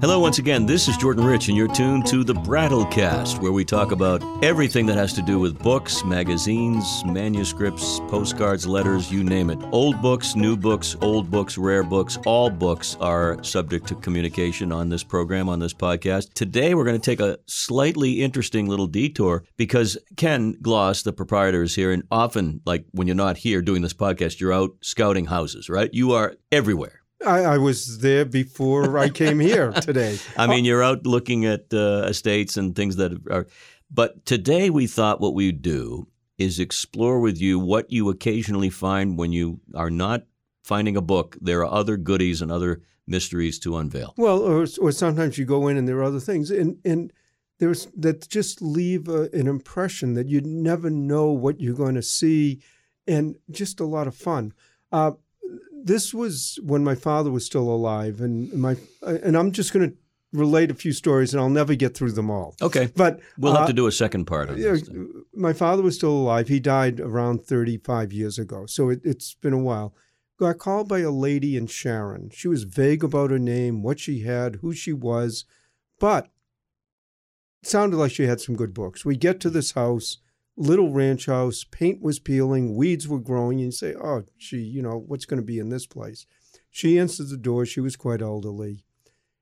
Hello, once again. This is Jordan Rich, and you're tuned to the Brattlecast, where we talk about everything that has to do with books, magazines, manuscripts, postcards, letters, you name it. Old books, new books, old books, rare books, all books are subject to communication on this program, on this podcast. Today, we're going to take a slightly interesting little detour because Ken Gloss, the proprietor, is here. And often, like when you're not here doing this podcast, you're out scouting houses, right? You are everywhere. I, I, was there before I came here today. I mean, you're out looking at uh, estates and things that are. But today we thought what we'd do is explore with you what you occasionally find when you are not finding a book. There are other goodies and other mysteries to unveil. Well, or, or sometimes you go in and there are other things, and and there's that just leave a, an impression that you never know what you're going to see, and just a lot of fun. Uh, this was when my father was still alive, and my and I'm just going to relate a few stories, and I'll never get through them all. Okay, but we'll have uh, to do a second part of this. My father was still alive. He died around 35 years ago, so it, it's been a while. Got called by a lady in Sharon. She was vague about her name, what she had, who she was, but sounded like she had some good books. We get to this house little ranch house, paint was peeling, weeds were growing, and you say, oh, gee, you know, what's going to be in this place? She answered the door. She was quite elderly.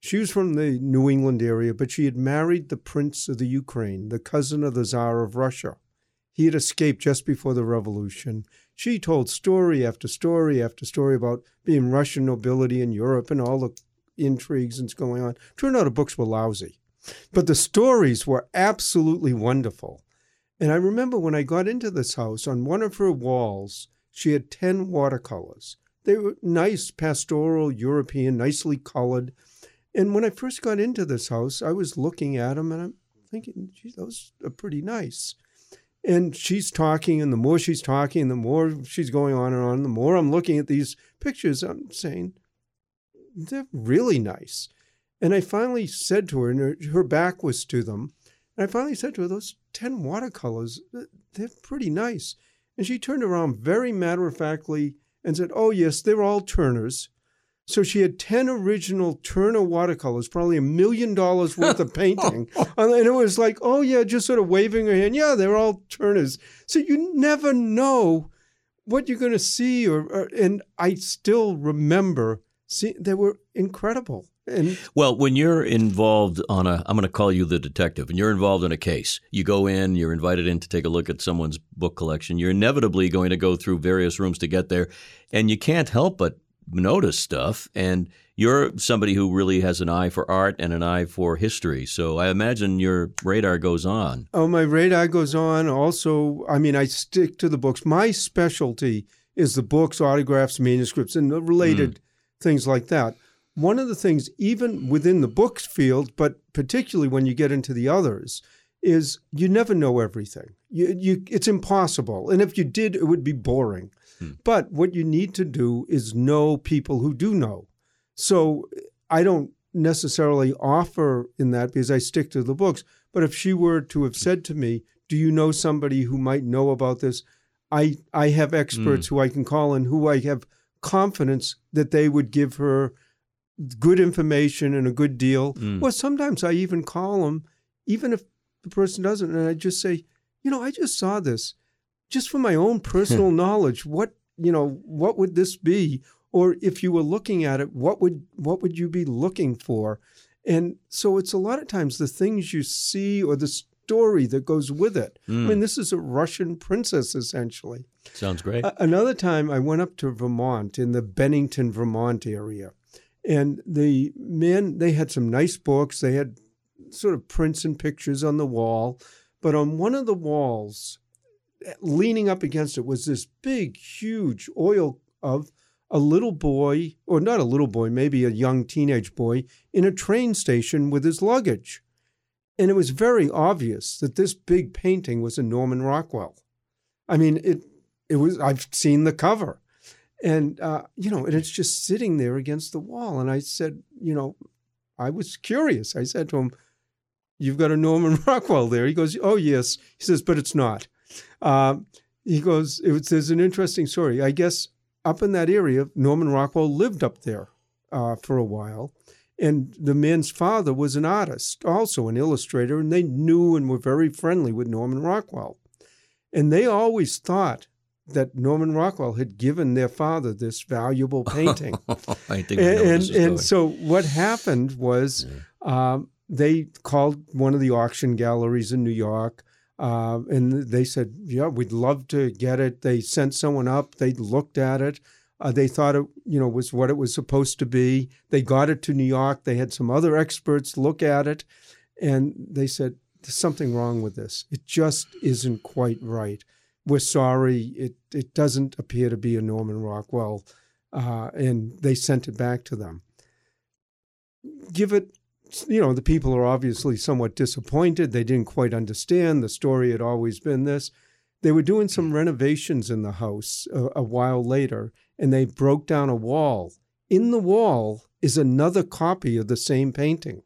She was from the New England area, but she had married the prince of the Ukraine, the cousin of the Tsar of Russia. He had escaped just before the revolution. She told story after story after story about being Russian nobility in Europe and all the intrigues that's going on. Turned out her books were lousy, but the stories were absolutely wonderful. And I remember when I got into this house, on one of her walls, she had 10 watercolors. They were nice, pastoral, European, nicely colored. And when I first got into this house, I was looking at them and I'm thinking, gee, those are pretty nice. And she's talking, and the more she's talking, the more she's going on and on, the more I'm looking at these pictures, I'm saying, they're really nice. And I finally said to her, and her, her back was to them, and I finally said to her, Those 10 watercolors, they're pretty nice. And she turned around very matter of factly and said, Oh, yes, they're all Turner's. So she had 10 original Turner watercolors, probably a million dollars worth of painting. and it was like, oh, yeah, just sort of waving her hand. Yeah, they're all Turner's. So you never know what you're going to see. Or, or, And I still remember, see, they were incredible. And well, when you're involved on a, I'm going to call you the detective, and you're involved in a case, you go in, you're invited in to take a look at someone's book collection. You're inevitably going to go through various rooms to get there, and you can't help but notice stuff. And you're somebody who really has an eye for art and an eye for history. So I imagine your radar goes on. Oh, my radar goes on. Also, I mean, I stick to the books. My specialty is the books, autographs, manuscripts, and related mm. things like that one of the things, even within the books field, but particularly when you get into the others, is you never know everything. You, you, it's impossible. And if you did, it would be boring. Hmm. But what you need to do is know people who do know. So I don't necessarily offer in that because I stick to the books. But if she were to have said to me, Do you know somebody who might know about this? I, I have experts hmm. who I can call and who I have confidence that they would give her good information and a good deal. Mm. Well, sometimes I even call them, even if the person doesn't, and I just say, you know, I just saw this, just for my own personal knowledge. What you know, what would this be? Or if you were looking at it, what would what would you be looking for? And so it's a lot of times the things you see or the story that goes with it. Mm. I mean, this is a Russian princess essentially. Sounds great. another time I went up to Vermont in the Bennington, Vermont area and the men, they had some nice books. They had sort of prints and pictures on the wall. But on one of the walls, leaning up against it, was this big, huge oil of a little boy, or not a little boy, maybe a young teenage boy, in a train station with his luggage. And it was very obvious that this big painting was a Norman Rockwell. I mean, it it was I've seen the cover and uh, you know, and it's just sitting there against the wall. And I said, you know, I was curious. I said to him, "You've got a Norman Rockwell there." He goes, "Oh yes." He says, "But it's not." Uh, he goes, it was, "There's an interesting story. I guess up in that area, Norman Rockwell lived up there uh, for a while." And the man's father was an artist, also an illustrator, and they knew and were very friendly with Norman Rockwell. And they always thought that Norman Rockwell had given their father this valuable painting. I and and so what happened was um, they called one of the auction galleries in New York, uh, and they said, "Yeah, we'd love to get it." They sent someone up. They looked at it. Uh, they thought it, you know, was what it was supposed to be. They got it to New York. They had some other experts look at it, and they said, "There's something wrong with this. It just isn't quite right. We're sorry. It it doesn't appear to be a Norman Rockwell." Uh, and they sent it back to them. Give it, you know, the people are obviously somewhat disappointed. They didn't quite understand. The story had always been this. They were doing some renovations in the house a, a while later, and they broke down a wall. In the wall is another copy of the same painting.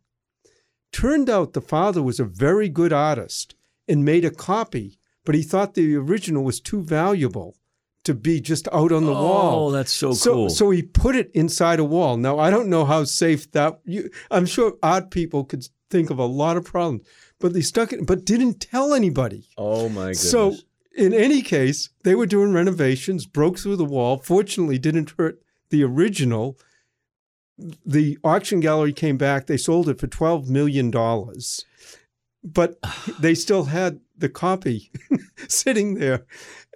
Turned out the father was a very good artist and made a copy, but he thought the original was too valuable to be just out on the oh, wall. Oh, that's so, So, cool. so he put it inside a wall. Now I don't know how safe that. You, I'm sure odd people could think of a lot of problems, but they stuck it, but didn't tell anybody. oh my goodness. So in any case, they were doing renovations, broke through the wall. Fortunately, didn't hurt the original. The auction gallery came back. They sold it for twelve million dollars, but they still had the copy sitting there.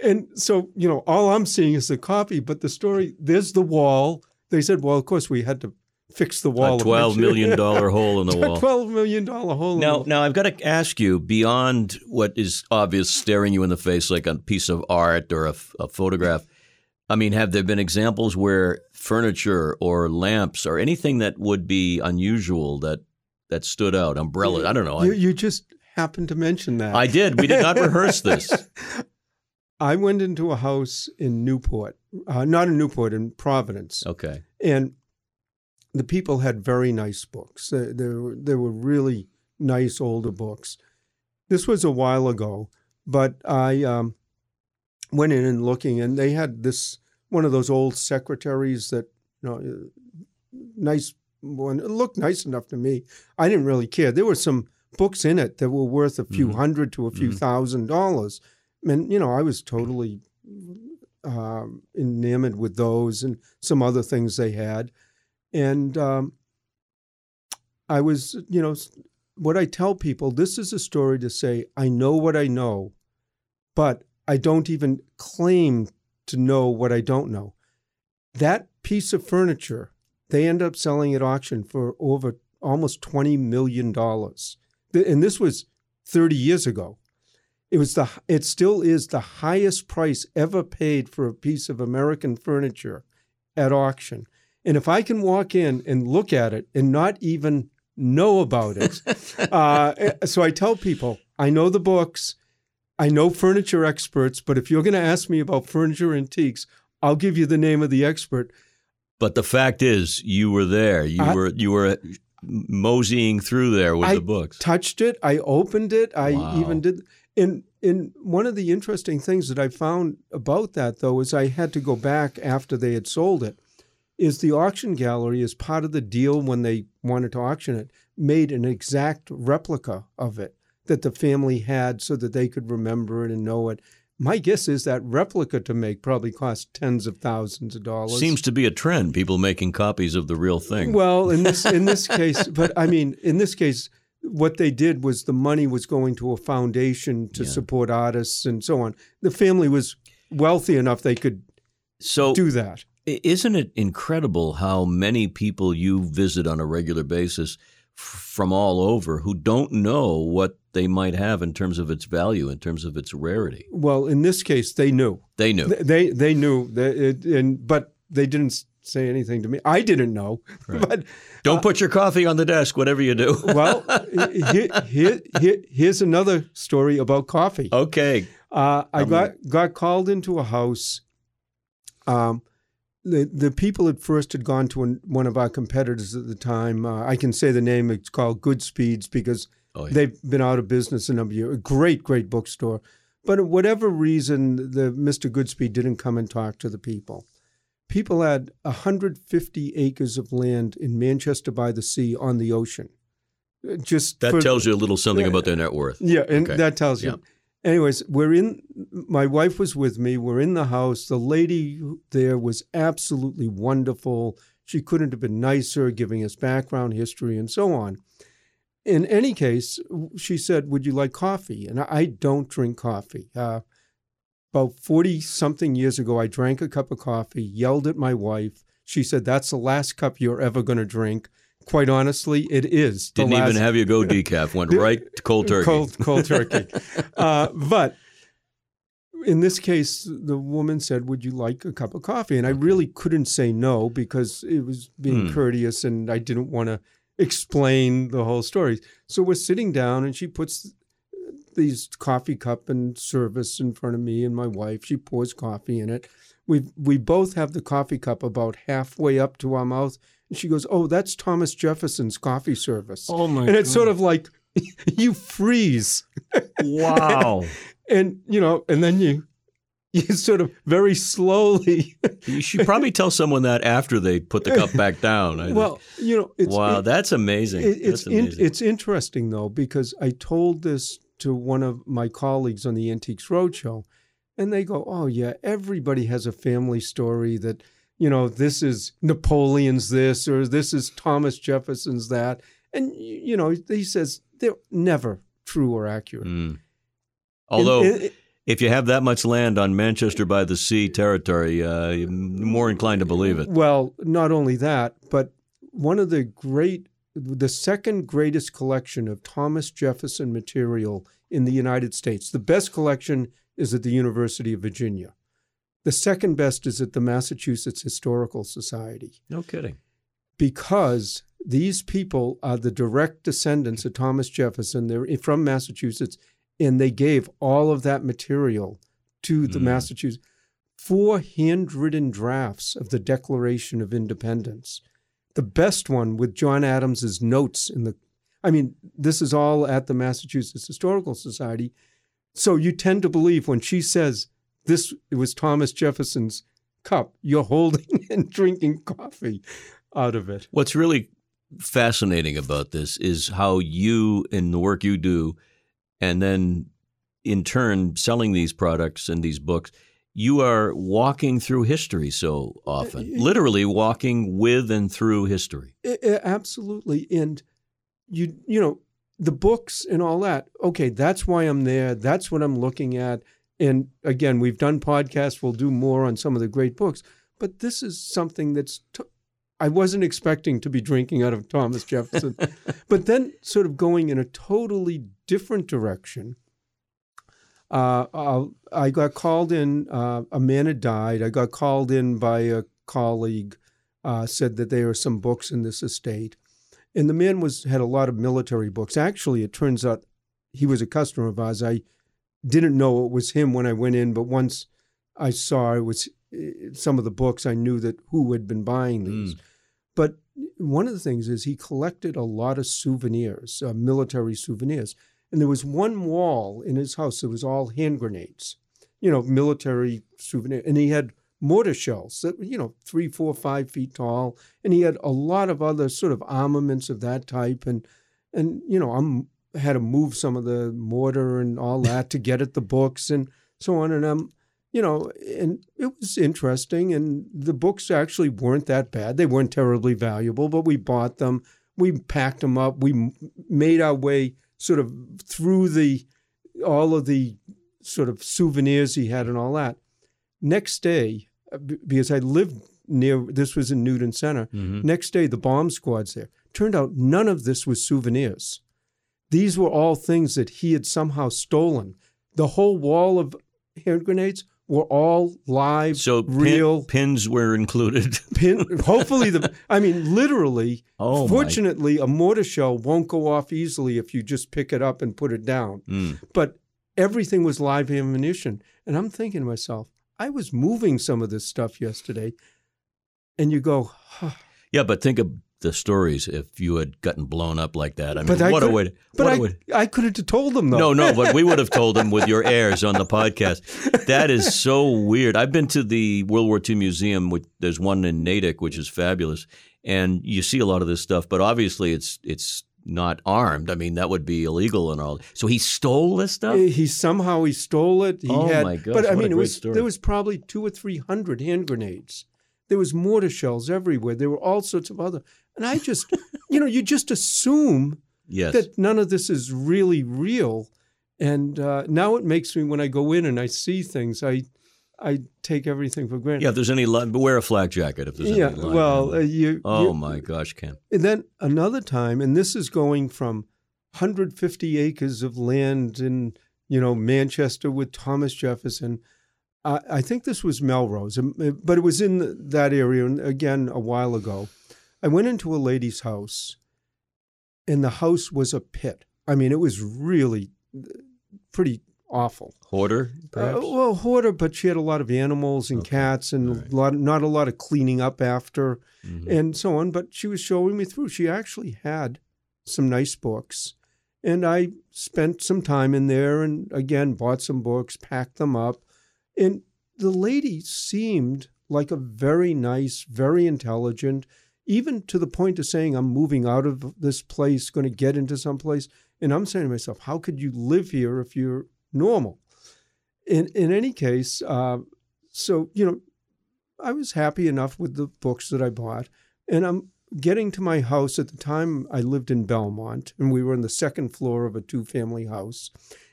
And so, you know, all I'm seeing is the copy, but the story. There's the wall. They said, well, of course, we had to fix the wall. a twelve million dollar hole in the wall. Twelve million dollar hole. in Now, now I've got to ask you beyond what is obvious, staring you in the face like a piece of art or a photograph. I mean, have there been examples where furniture or lamps or anything that would be unusual that that stood out? Umbrellas? I don't know. you, you just happened to mention that. I did. We did not rehearse this. I went into a house in Newport, uh, not in Newport, in Providence, Okay. and the people had very nice books. They, they, were, they were really nice older books. This was a while ago, but I um, went in and looking, and they had this one of those old secretaries that you know, nice one. It looked nice enough to me. I didn't really care. There were some books in it that were worth a few Mhm. hundred to a few Mhm. thousand dollars, and you know I was totally um, enamored with those and some other things they had, and um, I was, you know, what I tell people. This is a story to say I know what I know, but I don't even claim to know what I don't know. That piece of furniture, they end up selling at auction for over almost $20 million. Th- And this was 30 years ago. It was the it still is the highest price ever paid for a piece of American furniture at auction. And if I can walk in and look at it and not even know about it, uh, so I tell people I know the books, I know furniture experts, but if you're going to ask me about furniture antiques, I'll give you the name of the expert. But the fact is, you were there. You I- were you were moseying through there with I the books. Touched it, I opened it, I Wow. even did. And and one of the interesting things that I found about that though is I had to go back after they had sold it. Is the auction gallery as part of the deal when they wanted to auction it made an exact replica of it that the family had so that they could remember it and know it. My guess is that replica to make probably cost tens of thousands of dollars. Seems to be a trend. People making copies of the real thing. Well, in this in this case, but I mean, in this case, what they did was the money was going to a foundation to Yeah. support artists and so on. The family was wealthy enough they could so do that. Isn't it incredible how many people you visit on a regular basis from all over who don't know what they might have in terms of its value, in terms of its rarity? Well, in this case, they knew. They knew. They they knew that, it, and but they didn't say anything to me. I didn't know, Right. but Don't put your coffee on the desk, whatever you do. well, here, here, here, here's another story about coffee. okay. Uh, I Um, got got called into a house. Um, the the people at first had gone to an, one of our competitors at the time. Uh, I can say the name. It's called Goodspeeds because Oh, yeah. they've been out of business a number of years. A great, great bookstore. But whatever reason, the Mr. Goodspeed didn't come and talk to the people. people had 150 acres of land in Manchester by the Sea on the ocean. Uh, Just That for- tells you a little something Yeah. about their net worth. Yeah, and Okay. that tells you. Yeah. Anyways, we're in. My wife was with me. We're in the house. The lady there was absolutely wonderful. She couldn't have been nicer, giving us background history and so on. In any case, she said, "Would you like coffee?" And I don't drink coffee. Uh, about forty something years ago, I drank a cup of coffee, yelled at my wife. She said, "That's the last cup you're ever going to drink." Quite honestly, it is. Didn't even have you go decaf. Went right to cold turkey. Cold, cold turkey. uh, but in this case, the woman said, "Would you like a cup of coffee?" And I really couldn't say no because it was being Hmm. courteous, and I didn't want to explain the whole story. So we're sitting down, and she puts these coffee cup and service in front of me and my wife. She pours coffee in it. We we both have the coffee cup about halfway up to our mouth, and she goes, "Oh, that's Thomas Jefferson's coffee service." Oh my! and it's sort of like you freeze wow. and you know and then you you sort of very slowly You should probably tell someone that after they put the cup back down. I think. well you know it's wow, it- that's amazing. it- it's that's in, amazing. it's interesting though because i told this to one of my colleagues on the antiques roadshow and they go oh yeah everybody has a family story that you know this is napoleon's this or this is thomas jefferson's that and you know he says they're never true or accurate Mm. Although, if you have that much land on Manchester by the Sea territory, uh, you're more inclined to believe it. Well, not only that, but one of the great, the second greatest collection of Thomas Jefferson material in the United States. The best collection is at the University of Virginia. The second best is at the Massachusetts Historical Society No kidding. because these people are the direct descendants of Thomas Jefferson. They're from Massachusetts, and they gave all of that material to the Mm. Massachusetts. Four handwritten drafts of the Declaration of Independence. The best one with John Adams's notes in the. I mean, this is all at the Massachusetts Historical Society. So you tend to believe when she says this it was Thomas Jefferson's cup, you're holding and drinking coffee out of it. What's really fascinating about this is how you, in the work you do, and then in turn selling these products and these books, you are walking through history so often, Uh, literally walking with and through history. Absolutely. And you you know the books and all that okay that's why i'm there. That's what i'm looking at. And again we've done podcasts. We'll do more on some of the great books. But this is something that's t- i wasn't expecting to be drinking out of thomas jefferson. But then sort of going in a totally different direction uh, I'll- got called in. Uh, a man had died. I got called in by a colleague. Uh, said that there are some books in this estate, and the man was had a lot of military books. Actually, it turns out he was a customer of ours. I didn't know it was him when I went in, but once I saw it was eh, some of the books, I knew that who had been buying these. But one of the things is he collected a lot of souvenirs, uh, military souvenirs. And there was one wall in his house that was all hand grenades, you know, military souvenir. And he had mortar shells that were, you know, three, four, five feet tall. And he had a lot of other sort of armaments of that type. And, and you know, I'm had to move some of the mortar and all that to get at the books and so on. And I'm, you know, and it was interesting. And the books actually weren't that bad. They weren't terribly valuable, but we bought them. We packed them up. We made our way sort of through the all of the sort of souvenirs he had and all that. Next day, uh, because I lived near, this was in Newton Center. Mhm. Next day, the bomb squad's there. Turned out none of this was souvenirs. These were all things that he had somehow stolen. The whole wall of hand grenades were all live, So pin- real. pins were included. Pin, hopefully, the I mean, literally. Oh, my- fortunately, a mortar shell won't go off easily if you just pick it up and put it down. Mm. But everything was live ammunition, and I'm thinking to myself, I was moving some of this stuff yesterday, and you go, huh, Yeah, but think of the stories if you had gotten blown up like that. I mean, But I what a could- way! To, But I, a way I could have told them though. no, no, but we would have told them with your heirs on the podcast. That is so weird. I've been to the World War II Museum. Which, there's one in Natick, which is fabulous, and you see a lot of this stuff. But obviously, it's it's not armed. I mean, that would be illegal and all. So he stole this stuff. He somehow he stole it. He Oh, had, my gosh, but I a mean, it was story. there was probably two or three hundred hand grenades. There was mortar shells everywhere. There were all sorts of other, and I just, you know, you just assume yes. that none of this is really real. And uh, now it makes me when I go in and I see things, I, I take everything for granted. yeah. If there's any, li- wear a flak jacket if there's yeah. any. line Well, uh, you. oh you- my gosh, Ken. And then another time, and this is going from 150 acres of land in, you know, Manchester with Thomas Jefferson. I, I think this was Melrose, um, uh, but it was in that area, and again, a while ago. I went into a lady's house, and the house was a pit. I mean, it was really uh, pretty awful. Hoarder, perhaps. Uh, well, hoarder, but she had a lot of animals and Okay. cats, and right. a lot, not a lot of cleaning up after Mhm. and so on. But she was showing me through. She actually had some nice books. And I spent some time in there and again bought some books, packed them up. And the lady seemed like a very nice, very intelligent, even to the point of saying, I'm moving out of this place, going to get into some place. And I'm saying to myself, how could you live here if you're normal? In, in any case, uh, so, you know, I was happy enough with the books that I bought. And I'm getting to my house at the time I lived in Belmont and we were on the second floor of a two family house.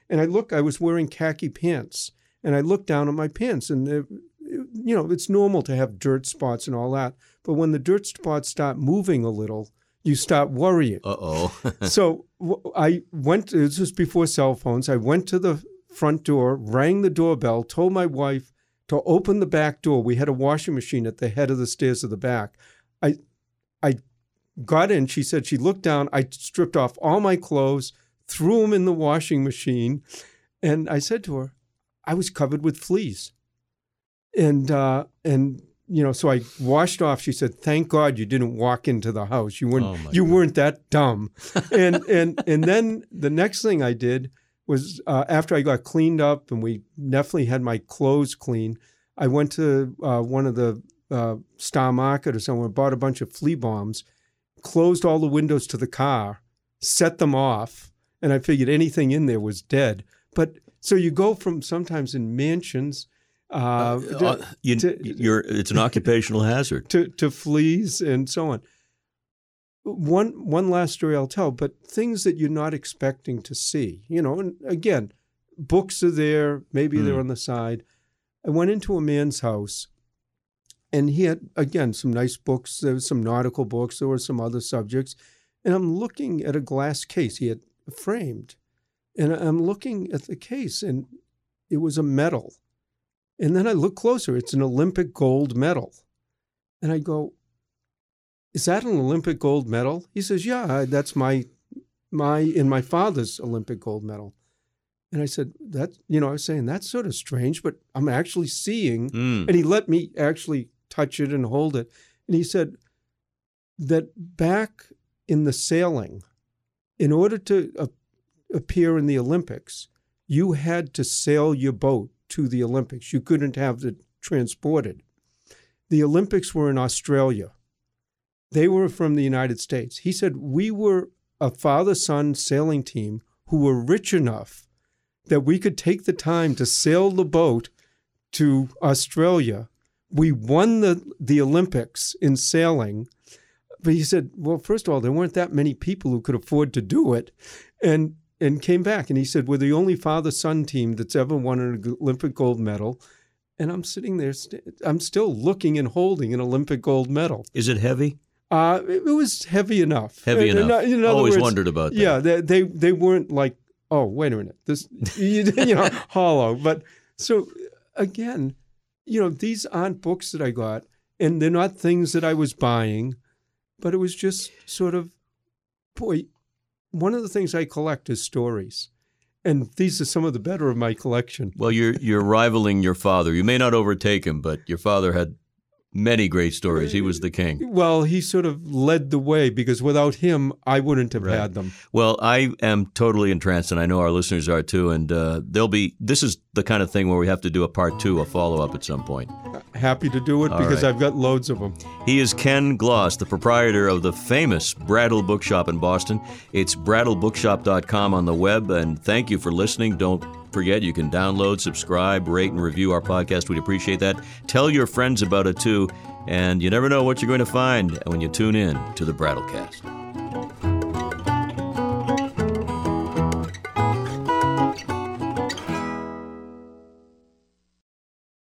And I look, I was wearing khaki pants and I looked down at my pants and, you know, it's normal to have dirt spots and all that. But when the dirt spots start moving a little, you start worrying Uh oh. so I went. This was before cell phones. I went to the front door, rang the doorbell, told my wife to open the back door. We had a washing machine at the head of the stairs of the back. I, I got in. She said she looked down. I stripped off all my clothes, threw them in the washing machine, and I said to her, I was covered with fleas, and uh, and. You know, so I washed off. She said, "Thank God you didn't walk into the house. You weren't. Oh, you God. weren't that dumb." and and and then the next thing I did was uh, after I got cleaned up and we definitely had my clothes clean. I went to uh, one of the uh, Star Market or somewhere, bought a bunch of flea bombs, closed all the windows to the car, set them off, and I figured anything in there was dead. But so you go from sometimes in mansions. Uh, Uh, you, to- you're, it's an occupational hazard. to, to fleas and so on. One one last story I'll tell, but things that you're not expecting to see. You know, and again, books are there, maybe they're Hmm. on the side. I went into a man's house and he had again some nice books, there was some nautical books, there were some other subjects. And I'm looking at a glass case he had framed. And I'm looking at the case and it was a medal. And then I look closer, it's an Olympic gold medal. And I go, Is that an Olympic gold medal? He says, Yeah, that's my my and my father's Olympic gold medal. And I said, That you know, I was saying that's sort of strange, but I'm actually seeing Mm. and he let me actually touch it and hold it. And he said that back in the sailing, in order to uh, appear in the Olympics, you had to sail your boat to the Olympics. You couldn't have it transported. The Olympics were in Australia. They were from the United States. He said, We were a father son sailing team who were rich enough that we could take the time to sail the boat to Australia. We won the, the Olympics in sailing. But he said, well, first of all, there weren't that many people who could afford to do it. And and came back and he said, we're the only father son team that's ever won an Olympic gold medal. And I'm sitting there, st- I'm still looking and holding an Olympic gold medal. Is it heavy? Uh, it, it was heavy enough. Heavy In- in- enough. in other Always words, wondered about that. yeah, they, they they weren't like, oh, wait a minute, this you, you know hollow. But so again, you know, these aren't books that I got, and they're not things that I was buying, but it was just sort of, boy, one of the things I collect is stories, and these are some of the better of my collection. Well, you're you're rivaling your father. You may not overtake him, but your father had Many great stories. He was the king. Well, he sort of led the way because without him, I wouldn't have Right. had them. Well, I am totally entranced, and I know our listeners are too. And uh, they'll be. This is the kind of thing where we have to do a part two, a follow up at some point. Happy to do it All because right. I've got loads of them. He is Ken Gloss, the proprietor of the famous Brattle Bookshop in Boston. It's brattlebookshop.com on the web. And thank you for listening. Don't forget, you can download, subscribe, rate, and review our podcast. We'd appreciate that. Tell your friends about it too. And you never know what you're going to find when you tune in to the Brattlecast.